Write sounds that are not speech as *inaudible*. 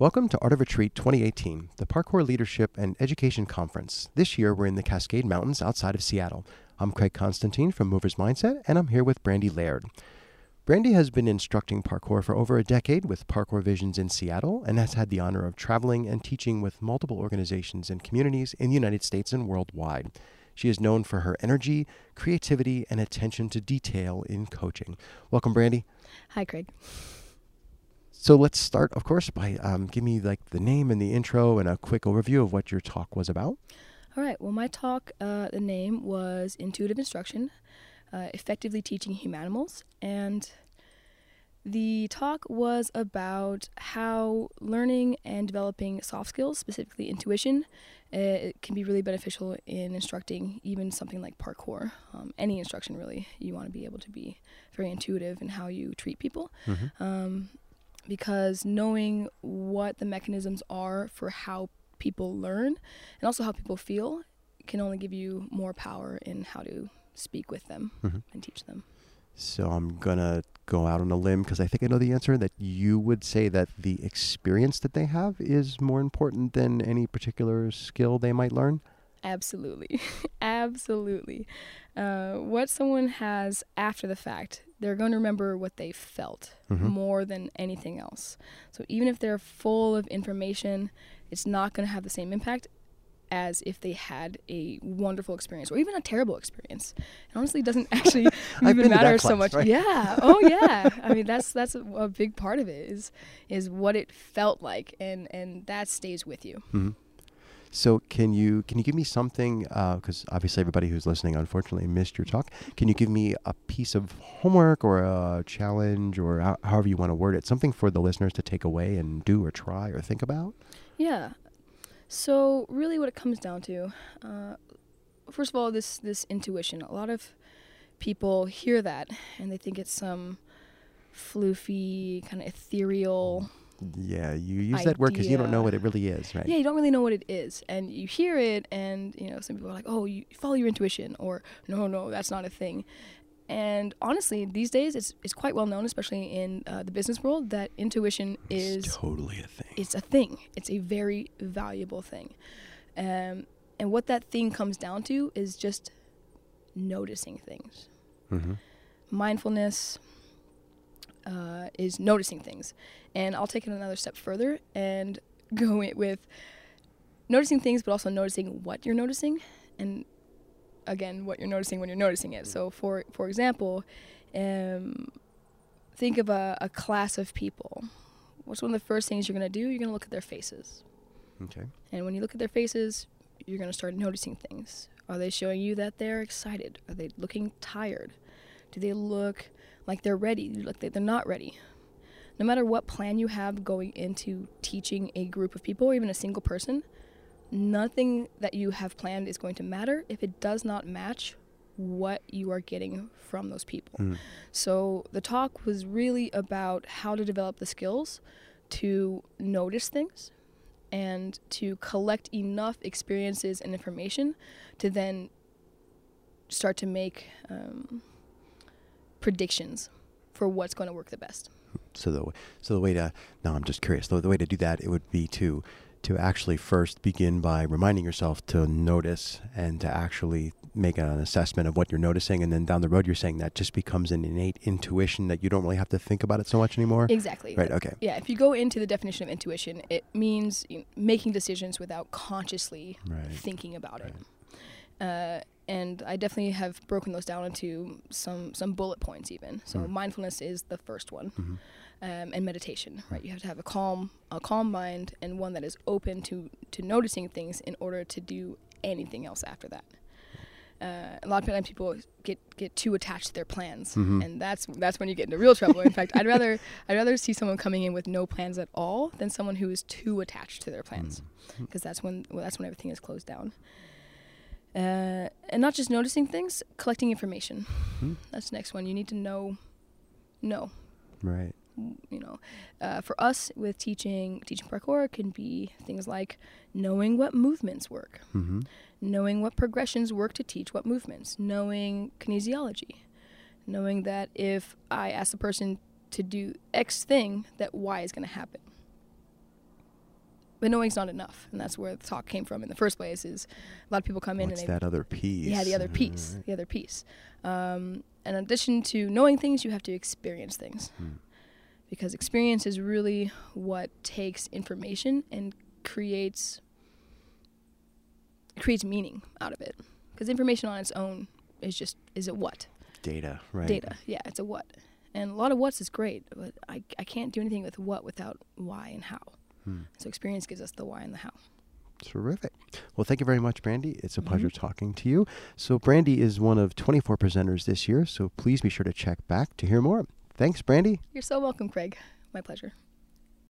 Welcome to Art of Retreat 2018, the Parkour Leadership and Education Conference. This year we're in the Cascade Mountains outside of Seattle. I'm Craig Constantine from Movers Mindset, and I'm here with Brandy Laird. Brandy has been instructing parkour for over a decade with Parkour Visions in Seattle and has had the honor of traveling and teaching with multiple organizations and communities in the United States and worldwide. She is known for her energy, creativity, and attention to detail in coaching. Welcome, Brandy. Hi, Craig. So let's start, of course, by um, give me like the name and the intro and a quick overview of what your talk was about. All right. Well, my talk, uh, the name was Intuitive Instruction, uh, Effectively Teaching Humanimals. And the talk was about how learning and developing soft skills, specifically intuition, uh, can be really beneficial in instructing even something like parkour. Um, any instruction, really. You want to be able to be very intuitive in how you treat people. Mm-hmm. Um, because knowing what the mechanisms are for how people learn and also how people feel can only give you more power in how to speak with them Mhm. and teach them. So I'm gonna go out on a limb because I think I know the answer. That you would say that the experience that they have is more important than any particular skill they might learn. Absolutely. *laughs* Absolutely. Uh, what someone has after the fact, they're going to remember what they felt Mhm. more than anything else. So even if they're full of information, it's not going to have the same impact as if they had a wonderful experience or even a terrible experience. It honestly doesn't *laughs* actually even matter so class, much. right? Yeah. Oh yeah. I mean that's that's a, a big part of it is is what it felt like and and that stays with you. hmm So can you can you give me something? Because obviously everybody who's listening unfortunately missed your talk. Can you give me a piece of homework or a challenge or ho- however you want to word it? Something for the listeners to take away and do or try or think about. Yeah. So really, what it comes down to, uh, first of all, this this intuition. A lot of people hear that and they think it's some floofy, kind of ethereal. Yeah, you use that word because you don't know what it really is, right? Yeah, you don't really know what it is, and you hear it, and you know some people are like, "Oh, you follow your intuition," or "No, no, that's not a thing." And honestly, these days, it's it's quite well known, especially in uh, the business world, that intuition is totally a thing. it's a thing. It's a very valuable thing. Um, and what that thing comes down to is just noticing things. hmm Mindfulness uh, is noticing things. And I'll take it another step further and *laughs* go it with noticing things, but also noticing what you're noticing. And again, what you're noticing when you're noticing it. So, for, for example, um, think of a, a class of people. What's one of the first things you're going to do? You're going to look at their faces. Okay. And when you look at their faces, you're going to start noticing things. Are they showing you that they're excited? Are they looking tired? Do they look like they're ready? Like they- they're not ready? No matter what plan you have going into teaching a group of people or even a single person, nothing that you have planned is going to matter if it does not match what you are getting from those people. Mm. So the talk was really about how to develop the skills to notice things and to collect enough experiences and information to then start to make um, predictions for what's going to work the best. So the so the way to no, I'm just curious. The, the way to do that it would be to to actually first begin by reminding yourself to notice and to actually make an assessment of what you're noticing, and then down the road you're saying that just becomes an innate intuition that you don't really have to think about it so much anymore. Exactly. Right. Okay. Yeah, if you go into the definition of intuition, it means making decisions without consciously Right. thinking about it. Uh, and I definitely have broken those down into some some bullet points even. So Mm. mindfulness is the first one, hmm um, and meditation. Right, you have to have a calm a calm mind and one that is open to to noticing things in order to do anything else after that. Uh, a lot of times people get get too attached to their plans, Mhm. and that's that's when you get into real trouble. In fact, I'd rather *laughs* I'd rather see someone coming in with no plans at all than someone who is too attached to their plans, Mm. because that's when well, that's when everything is closed down. Uh, and not just noticing things, collecting information. Mhm. That's the next one. You need to know, know. Right. You know, uh, for us with teaching teaching parkour can be things like knowing what movements work, hmm knowing what progressions work to teach what movements, knowing kinesiology, knowing that if I ask the person to do X thing, that Y is going to happen. But knowing's not enough, and that's where the talk came from in the first place. Is a lot of people come in What's and they that other piece? yeah the other piece, the other piece. Um, in addition to knowing things, you have to experience things, Hmm. because experience is really what takes information and creates creates meaning out of it. Because information on its own is just is a what Data, right? data. Yeah, it's a what, and a lot of what's is great, but I I can't do anything with what without why and how. Hmm. So experience gives us the why and the how. Terrific. Well, thank you very much, Brandy. It's a Mhm. pleasure talking to you. So, Brandy is one of 24 presenters this year, so please be sure to check back to hear more. Thanks, Brandy. You're so welcome, Craig. My pleasure.